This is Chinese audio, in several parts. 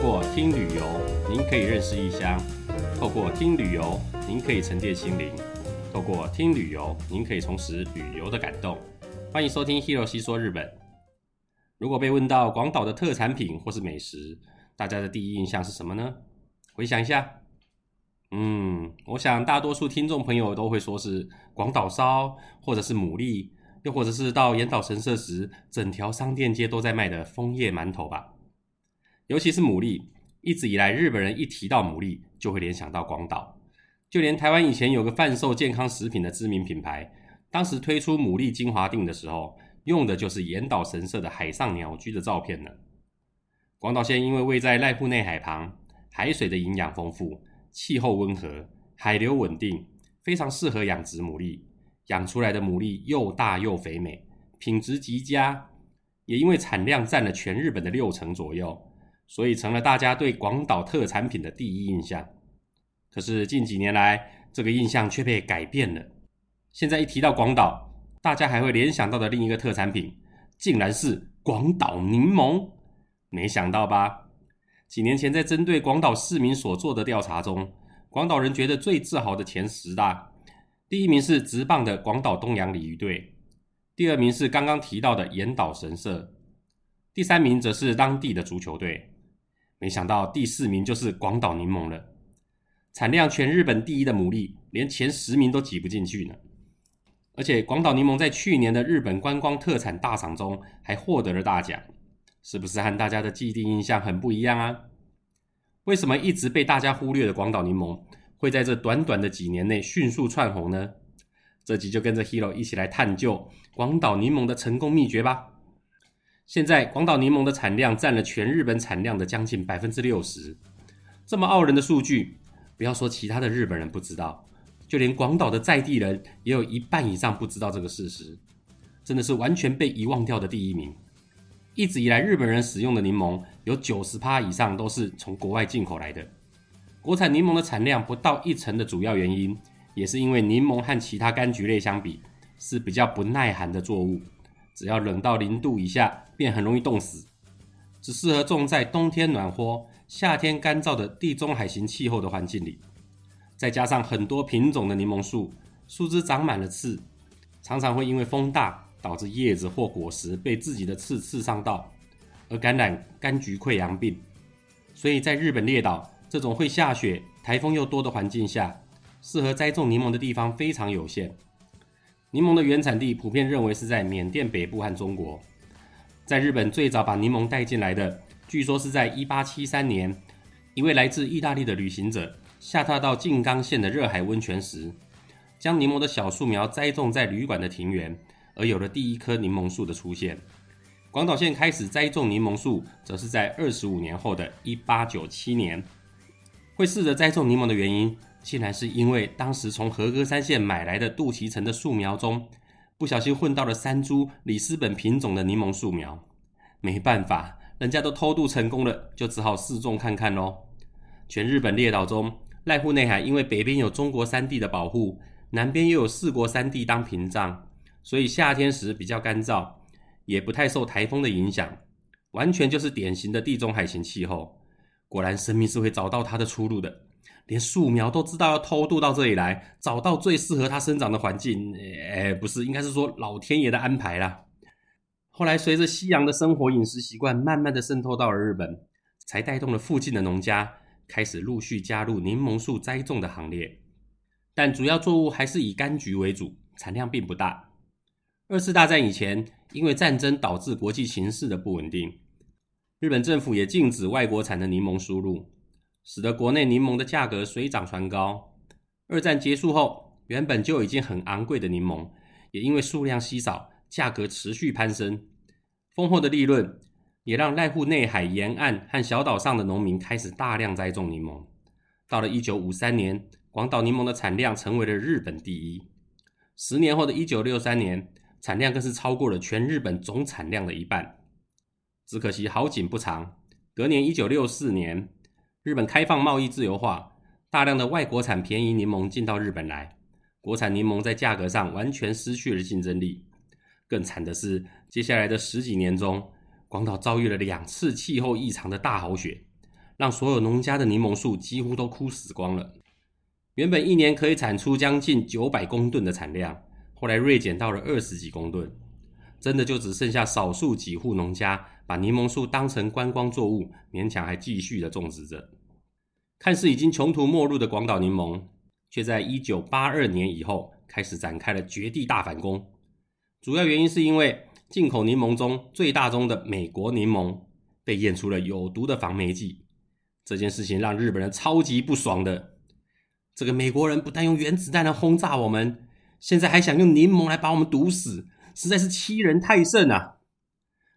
过听旅游，您可以认识异乡；透过听旅游，您可以沉淀心灵；透过听旅游，您可以重拾旅游的感动。欢迎收听 Hero 西说日本。如果被问到广岛的特产品或是美食，大家的第一印象是什么呢？回想一下，嗯，我想大多数听众朋友都会说是广岛烧，或者是牡蛎，又或者是到岩岛神社时，整条商店街都在卖的枫叶馒头吧。尤其是牡蛎，一直以来日本人一提到牡蛎就会联想到广岛。就连台湾以前有个贩售健康食品的知名品牌，当时推出牡蛎精华锭的时候，用的就是岩岛神社的海上鸟居的照片呢。广岛县因为位在濑户内海旁，海水的营养丰富，气候温和，海流稳定，非常适合养殖牡蛎。养出来的牡蛎又大又肥美，品质极佳，也因为产量占了全日本的六成左右。所以成了大家对广岛特产品的第一印象。可是近几年来，这个印象却被改变了。现在一提到广岛，大家还会联想到的另一个特产品，竟然是广岛柠檬。没想到吧？几年前在针对广岛市民所做的调查中，广岛人觉得最自豪的前十大，第一名是直棒的广岛东洋鲤鱼队，第二名是刚刚提到的岩岛神社，第三名则是当地的足球队。没想到第四名就是广岛柠檬了，产量全日本第一的牡蛎，连前十名都挤不进去呢。而且广岛柠檬在去年的日本观光特产大赏中还获得了大奖，是不是和大家的既定印象很不一样啊？为什么一直被大家忽略的广岛柠檬，会在这短短的几年内迅速窜红呢？这集就跟着 Hero 一起来探究广岛柠檬的成功秘诀吧。现在广岛柠檬的产量占了全日本产量的将近百分之六十，这么傲人的数据，不要说其他的日本人不知道，就连广岛的在地人也有一半以上不知道这个事实，真的是完全被遗忘掉的第一名。一直以来，日本人使用的柠檬有九十趴以上都是从国外进口来的，国产柠檬的产量不到一成的主要原因，也是因为柠檬和其他柑橘类相比，是比较不耐寒的作物。只要冷到零度以下，便很容易冻死，只适合种在冬天暖和、夏天干燥的地中海型气候的环境里。再加上很多品种的柠檬树，树枝长满了刺，常常会因为风大导致叶子或果实被自己的刺刺伤到，而感染柑橘溃疡病。所以在日本列岛这种会下雪、台风又多的环境下，适合栽种柠檬的地方非常有限。柠檬的原产地普遍认为是在缅甸北部和中国。在日本最早把柠檬带进来的，据说是在1873年，一位来自意大利的旅行者下榻到静冈县的热海温泉时，将柠檬的小树苗栽种在旅馆的庭园，而有了第一棵柠檬树的出现。广岛县开始栽种柠檬树，则是在二十五年后的一八九七年。会试着栽种柠檬的原因，竟然是因为当时从和歌山县买来的肚脐橙的树苗中，不小心混到了三株里斯本品种的柠檬树苗。没办法，人家都偷渡成功了，就只好试种看看喽。全日本列岛中，濑户内海因为北边有中国山地的保护，南边又有四国山地当屏障，所以夏天时比较干燥，也不太受台风的影响，完全就是典型的地中海型气候。果然，生命是会找到它的出路的。连树苗都知道要偷渡到这里来，找到最适合它生长的环境。哎，不是，应该是说老天爷的安排啦。后来随着西洋的生活饮食习惯慢慢的渗透到了日本，才带动了附近的农家开始陆续加入柠檬树栽种的行列。但主要作物还是以柑橘为主，产量并不大。二次大战以前，因为战争导致国际形势的不稳定，日本政府也禁止外国产的柠檬输入。使得国内柠檬的价格水涨船高。二战结束后，原本就已经很昂贵的柠檬，也因为数量稀少，价格持续攀升。丰厚的利润也让濑户内海沿岸和小岛上的农民开始大量栽种柠檬。到了一九五三年，广岛柠檬的产量成为了日本第一。十年后的一九六三年，产量更是超过了全日本总产量的一半。只可惜好景不长，隔年一九六四年。日本开放贸易自由化，大量的外国产便宜柠檬进到日本来，国产柠檬在价格上完全失去了竞争力。更惨的是，接下来的十几年中，广岛遭遇了两次气候异常的大豪雪，让所有农家的柠檬树几乎都枯死光了。原本一年可以产出将近九百公吨的产量，后来锐减到了二十几公吨，真的就只剩下少数几户农家把柠檬树当成观光作物，勉强还继续的种植着。看似已经穷途末路的广岛柠檬，却在一九八二年以后开始展开了绝地大反攻。主要原因是因为进口柠檬中最大宗的美国柠檬被验出了有毒的防霉剂，这件事情让日本人超级不爽的。这个美国人不但用原子弹来轰炸我们，现在还想用柠檬来把我们毒死，实在是欺人太甚啊！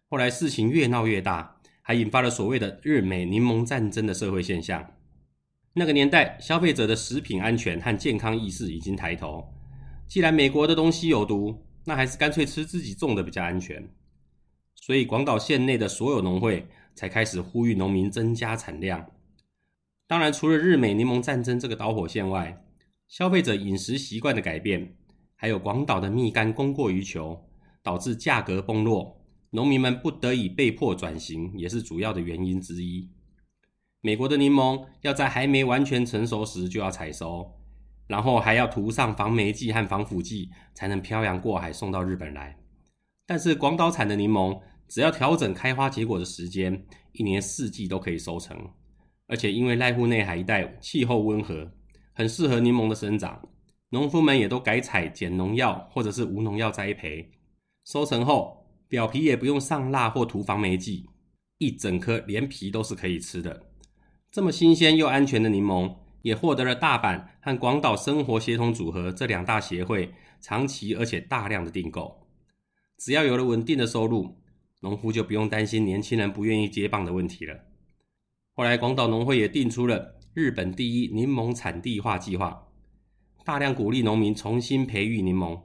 后来事情越闹越大，还引发了所谓的日美柠檬战争的社会现象。那个年代，消费者的食品安全和健康意识已经抬头。既然美国的东西有毒，那还是干脆吃自己种的比较安全。所以，广岛县内的所有农会才开始呼吁农民增加产量。当然，除了日美柠檬战争这个导火线外，消费者饮食习惯的改变，还有广岛的蜜柑供过于求，导致价格崩落，农民们不得已被迫转型，也是主要的原因之一。美国的柠檬要在还没完全成熟时就要采收，然后还要涂上防霉剂和防腐剂，才能漂洋过海送到日本来。但是广岛产的柠檬，只要调整开花结果的时间，一年四季都可以收成。而且因为濑户内海一带气候温和，很适合柠檬的生长，农夫们也都改采减农药或者是无农药栽培。收成后，表皮也不用上蜡或涂防霉剂，一整颗连皮都是可以吃的。这么新鲜又安全的柠檬，也获得了大阪和广岛生活协同组合这两大协会长期而且大量的订购。只要有了稳定的收入，农夫就不用担心年轻人不愿意接棒的问题了。后来，广岛农会也定出了日本第一柠檬产地化计划，大量鼓励农民重新培育柠檬，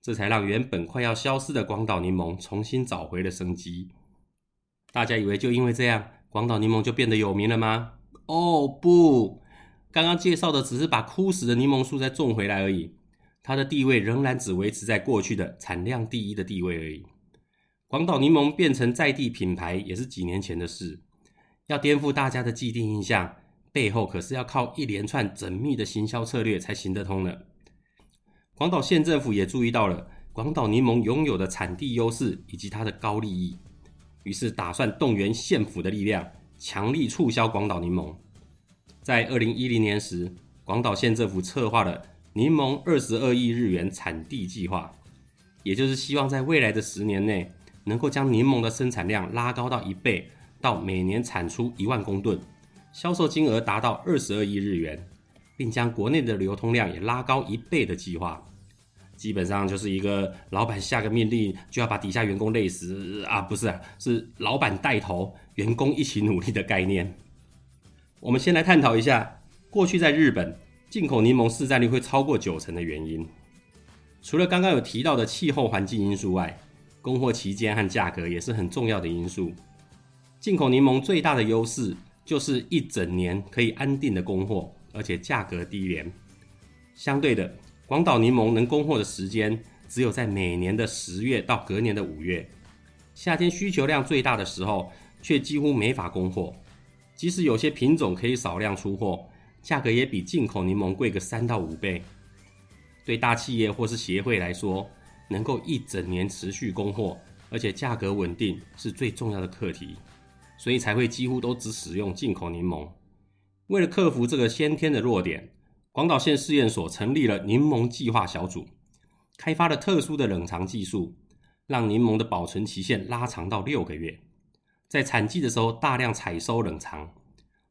这才让原本快要消失的广岛柠檬重新找回了生机。大家以为就因为这样，广岛柠檬就变得有名了吗？哦不，刚刚介绍的只是把枯死的柠檬树再种回来而已，它的地位仍然只维持在过去的产量第一的地位而已。广岛柠檬变成在地品牌也是几年前的事，要颠覆大家的既定印象，背后可是要靠一连串缜密的行销策略才行得通的。广岛县政府也注意到了广岛柠檬拥有的产地优势以及它的高利益，于是打算动员县府的力量。强力促销广岛柠檬，在二零一零年时，广岛县政府策划了柠檬二十二亿日元产地计划，也就是希望在未来的十年内，能够将柠檬的生产量拉高到一倍，到每年产出一万公吨，销售金额达到二十二亿日元，并将国内的流通量也拉高一倍的计划。基本上就是一个老板下个命令就要把底下员工累死啊，不是，是老板带头，员工一起努力的概念。我们先来探讨一下，过去在日本进口柠檬市占率会超过九成的原因。除了刚刚有提到的气候环境因素外，供货期间和价格也是很重要的因素。进口柠檬最大的优势就是一整年可以安定的供货，而且价格低廉。相对的。广岛柠檬能供货的时间只有在每年的十月到隔年的五月，夏天需求量最大的时候，却几乎没法供货。即使有些品种可以少量出货，价格也比进口柠檬贵个三到五倍。对大企业或是协会来说，能够一整年持续供货，而且价格稳定是最重要的课题，所以才会几乎都只使用进口柠檬。为了克服这个先天的弱点。广岛县试验所成立了柠檬计划小组，开发了特殊的冷藏技术，让柠檬的保存期限拉长到六个月。在产季的时候大量采收冷藏，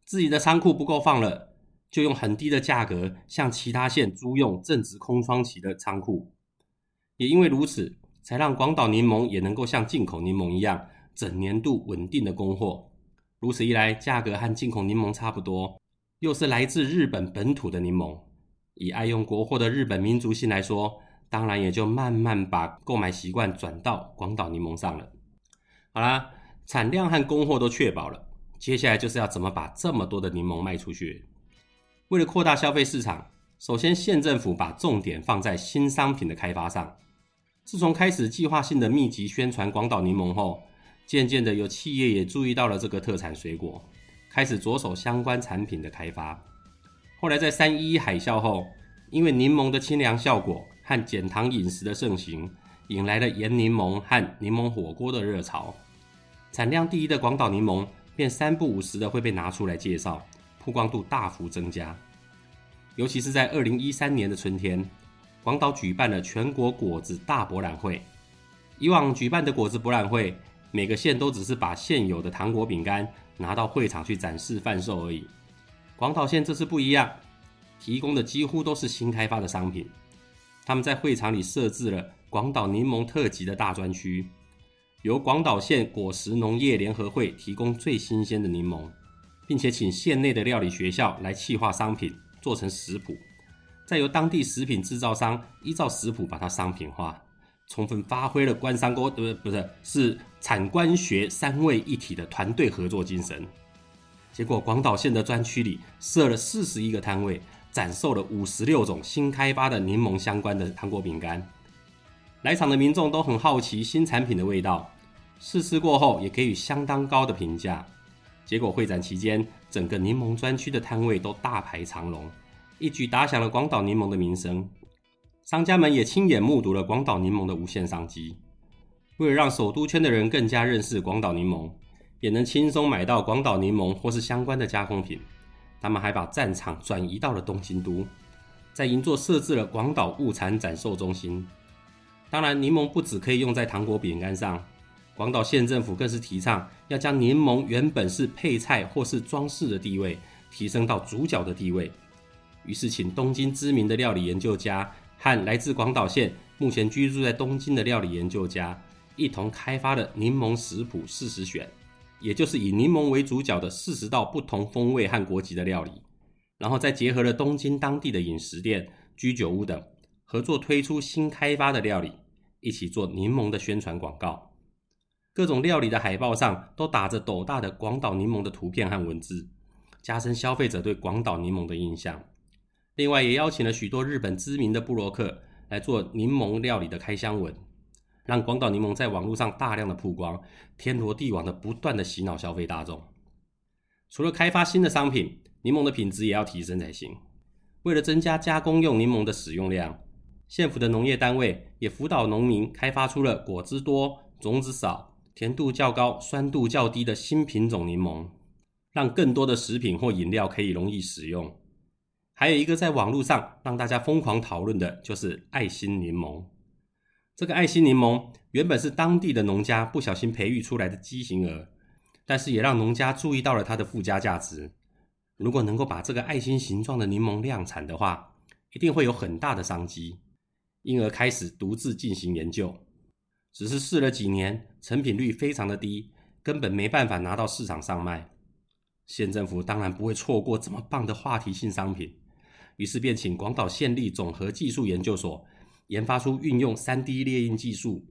自己的仓库不够放了，就用很低的价格向其他县租用正值空窗期的仓库。也因为如此，才让广岛柠檬也能够像进口柠檬一样，整年度稳定的供货。如此一来，价格和进口柠檬差不多。又是来自日本本土的柠檬，以爱用国货的日本民族性来说，当然也就慢慢把购买习惯转到广岛柠檬上了。好啦，产量和供货都确保了，接下来就是要怎么把这么多的柠檬卖出去。为了扩大消费市场，首先县政府把重点放在新商品的开发上。自从开始计划性的密集宣传广岛柠檬后，渐渐的有企业也注意到了这个特产水果。开始着手相关产品的开发。后来在三一海啸后，因为柠檬的清凉效果和减糖饮食的盛行，引来了盐柠檬和柠檬火锅的热潮。产量第一的广岛柠檬便三不五时的会被拿出来介绍，曝光度大幅增加。尤其是在二零一三年的春天，广岛举办了全国果子大博览会。以往举办的果子博览会，每个县都只是把现有的糖果饼干拿到会场去展示贩售而已。广岛县这次不一样，提供的几乎都是新开发的商品。他们在会场里设置了广岛柠檬特辑的大专区，由广岛县果实农业联合会提供最新鲜的柠檬，并且请县内的料理学校来企划商品。做成食谱，再由当地食品制造商依照食谱把它商品化，充分发挥了官商勾呃不是是产官学三位一体的团队合作精神。结果广岛县的专区里设了四十一个摊位，展售了五十六种新开发的柠檬相关的糖果饼干。来场的民众都很好奇新产品的味道，试吃过后也给予相当高的评价。结果会展期间，整个柠檬专区的摊位都大排长龙，一举打响了广岛柠檬的名声。商家们也亲眼目睹了广岛柠檬的无限商机。为了让首都圈的人更加认识广岛柠檬，也能轻松买到广岛柠檬或是相关的加工品，他们还把战场转移到了东京都，在银座设置了广岛物产展售中心。当然，柠檬不只可以用在糖果饼干上。广岛县政府更是提倡要将柠檬原本是配菜或是装饰的地位提升到主角的地位，于是请东京知名的料理研究家和来自广岛县目前居住在东京的料理研究家一同开发了柠檬食谱四十选，也就是以柠檬为主角的四十道不同风味和国籍的料理，然后再结合了东京当地的饮食店、居酒屋等，合作推出新开发的料理，一起做柠檬的宣传广告。各种料理的海报上都打着斗大的广岛柠檬的图片和文字，加深消费者对广岛柠檬的印象。另外，也邀请了许多日本知名的布洛克来做柠檬料理的开箱文，让广岛柠檬在网络上大量的曝光，天罗地网的不断的洗脑消费大众。除了开发新的商品，柠檬的品质也要提升才行。为了增加加工用柠檬的使用量，县府的农业单位也辅导农民开发出了果汁多、种子少。甜度较高、酸度较低的新品种柠檬，让更多的食品或饮料可以容易使用。还有一个在网络上让大家疯狂讨论的，就是爱心柠檬。这个爱心柠檬原本是当地的农家不小心培育出来的畸形儿，但是也让农家注意到了它的附加价值。如果能够把这个爱心形状的柠檬量产的话，一定会有很大的商机，因而开始独自进行研究。只是试了几年，成品率非常的低，根本没办法拿到市场上卖。县政府当然不会错过这么棒的话题性商品，于是便请广岛县立总和技术研究所研发出运用 3D 列印技术，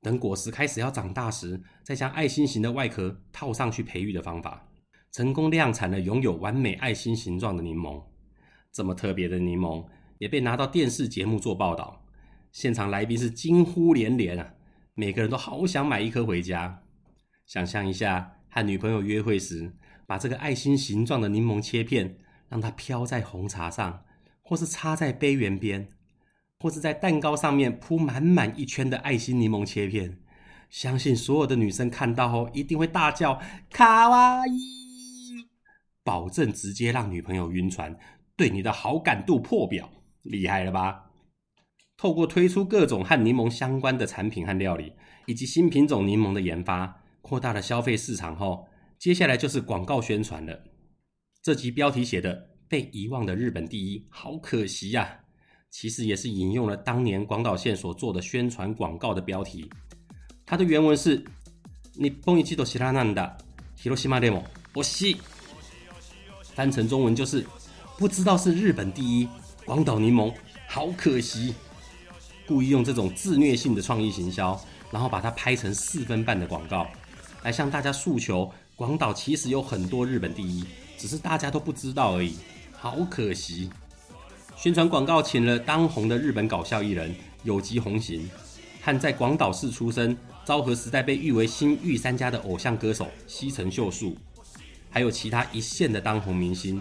等果实开始要长大时，再将爱心型的外壳套上去培育的方法，成功量产了拥有完美爱心形状的柠檬。这么特别的柠檬也被拿到电视节目做报道，现场来宾是惊呼连连啊！每个人都好想买一颗回家。想象一下，和女朋友约会时，把这个爱心形状的柠檬切片，让它飘在红茶上，或是插在杯缘边，或是在蛋糕上面铺满满一圈的爱心柠檬切片。相信所有的女生看到后，一定会大叫“卡哇伊”，保证直接让女朋友晕船，对你的好感度破表，厉害了吧？透过推出各种和柠檬相关的产品和料理，以及新品种柠檬的研发，扩大了消费市场后，接下来就是广告宣传了。这集标题写的“被遗忘的日本第一”，好可惜呀、啊！其实也是引用了当年广岛县所做的宣传广告的标题。它的原文是“日本一度知らなんだ，広岛でも惜しい”，翻成中文就是“不知道是日本第一，广岛柠檬好可惜”。 故意用这种自虐性的创意行销，然后把它拍成四分半的广告，来向大家诉求：广岛其实有很多日本第一，只是大家都不知道而已。好可惜！宣传广告请了当红的日本搞笑艺人有吉弘行，和在广岛市出生、昭和时代被誉为新御三家的偶像歌手西城秀树，还有其他一线的当红明星，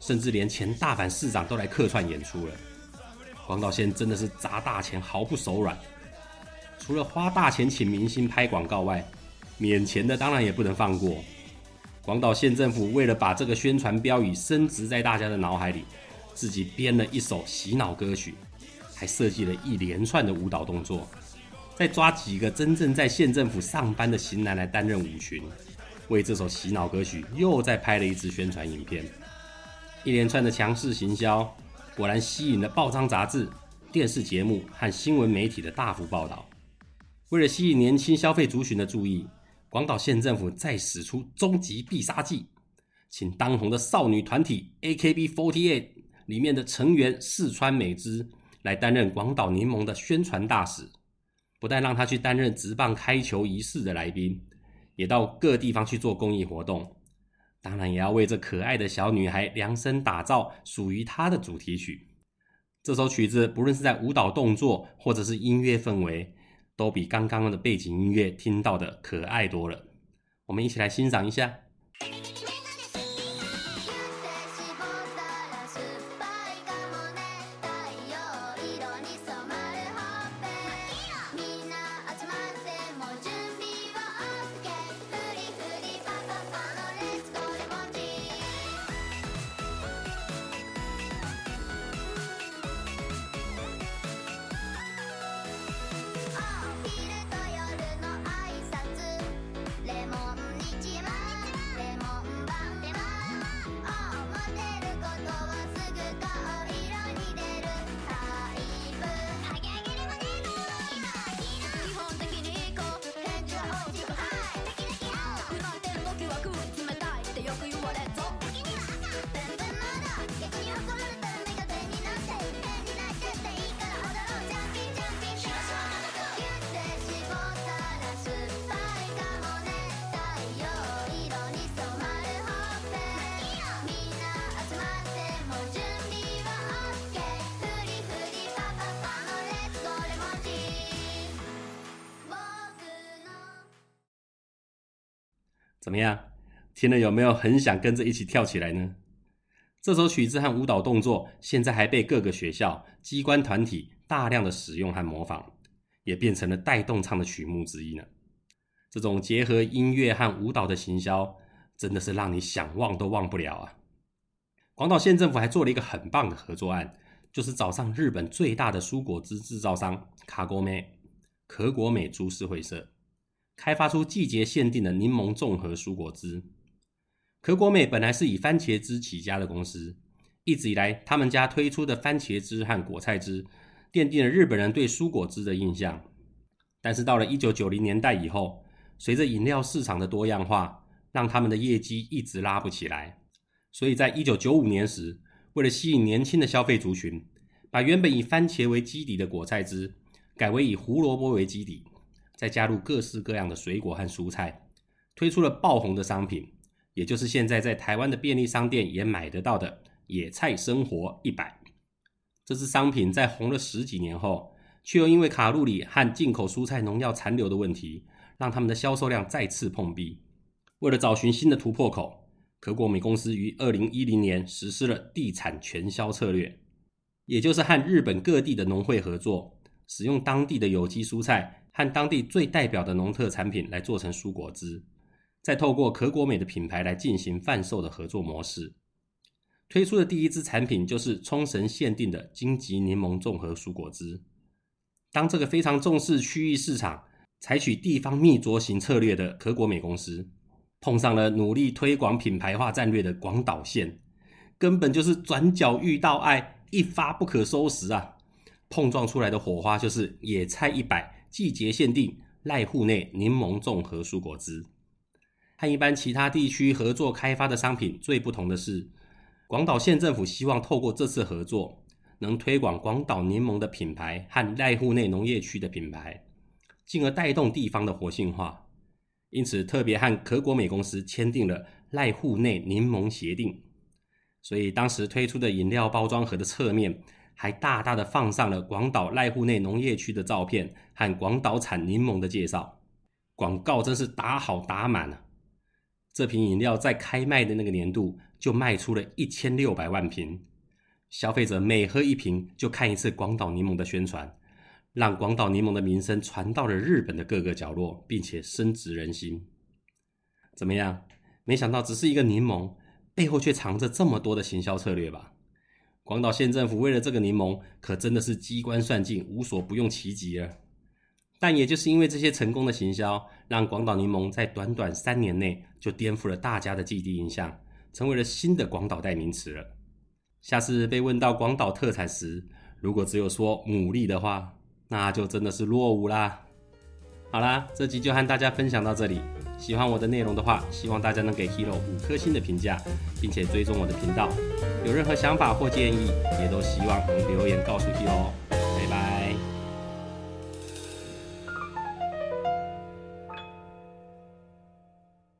甚至连前大阪市长都来客串演出了。广岛县真的是砸大钱，毫不手软。除了花大钱请明星拍广告外，免钱的当然也不能放过。广岛县政府为了把这个宣传标语深植在大家的脑海里，自己编了一首洗脑歌曲，还设计了一连串的舞蹈动作，再抓几个真正在县政府上班的型男来担任舞群，为这首洗脑歌曲又再拍了一支宣传影片。一连串的强势行销，果然吸引了报章杂志、电视节目和新闻媒体的大幅报道。为了吸引年轻消费族群的注意，广岛县政府再使出终极必杀技，请当红的少女团体 AKB48 里面的成员四川美姿来担任广岛柠檬的宣传大使。不但让她去担任职棒开球仪式的来宾，也到各地方去做公益活动。当然，也要为这可爱的小女孩量身打造属于她的主题曲。这首曲子不论是在舞蹈动作，或者是音乐氛围。都比刚刚的背景音乐听到的可爱多了，我们一起来欣赏一下。怎么样？听了有没有很想跟着一起跳起来呢？这首曲子和舞蹈动作现在还被各个学校、机关团体大量的使用和模仿，也变成了带动唱的曲目之一呢。这种结合音乐和舞蹈的行销，真的是让你想忘都忘不了啊！广岛县政府还做了一个很棒的合作案，就是找上日本最大的蔬果汁制造商卡国美（可果美株式会社）。开发出季节限定的柠檬综合蔬果汁。可果美本来是以番茄汁起家的公司，一直以来他们家推出的番茄汁和果菜汁，奠定了日本人对蔬果汁的印象。但是到了一九九零年代以后，随着饮料市场的多样化，让他们的业绩一直拉不起来。所以在一九九五年时，为了吸引年轻的消费族群，把原本以番茄为基底的果菜汁，改为以胡萝卜为基底。再加入各式各样的水果和蔬菜，推出了爆红的商品，也就是现在在台湾的便利商店也买得到的野菜生活一百。这支商品在红了十几年后，却又因为卡路里和进口蔬菜农药残留的问题，让他们的销售量再次碰壁。为了找寻新的突破口，可果美公司于二零一零年实施了地产全销策略，也就是和日本各地的农会合作，使用当地的有机蔬菜。和当地最代表的农特产品来做成蔬果汁，再透过可果美的品牌来进行贩售的合作模式。推出的第一支产品就是冲绳限定的金桔柠檬综合蔬果汁。当这个非常重视区域市场、采取地方密着型策略的可果美公司，碰上了努力推广品牌化战略的广岛县，根本就是转角遇到爱，一发不可收拾啊！碰撞出来的火花就是野菜一百。季节限定濑户内柠檬综合蔬果汁，和一般其他地区合作开发的商品最不同的是，广岛县政府希望透过这次合作，能推广广岛柠檬的品牌和濑户内农业区的品牌，进而带动地方的活性化。因此，特别和可果美公司签订了濑户内柠檬协定。所以，当时推出的饮料包装盒的侧面，还大大的放上了广岛濑户内农业区的照片和广岛产柠檬的介绍，广告真是打好打满啊！这瓶饮料在开卖的那个年度就卖出了一千六百万瓶。消费者每喝一瓶就看一次广岛柠檬的宣传，让广岛柠檬的名声传到了日本的各个角落，并且深植人心。怎么样？没想到只是一个柠檬，背后却藏着这么多的行销策略吧？广岛县政府为了这个柠檬，可真的是机关算尽，无所不用其极了。但也就是因为这些成功的行销，让广岛柠檬在短短三年内就颠覆了大家的既定印象，成为了新的广岛代名词了。下次被问到广岛特产时，如果只有说牡蛎的话，那就真的是落伍啦。好啦，这集就和大家分享到这里。喜欢我的内容的话，希望大家能给 Hero 五颗星的评价，并且追踪我的频道。有任何想法或建议，也都希望能留言告诉 Hero。拜拜。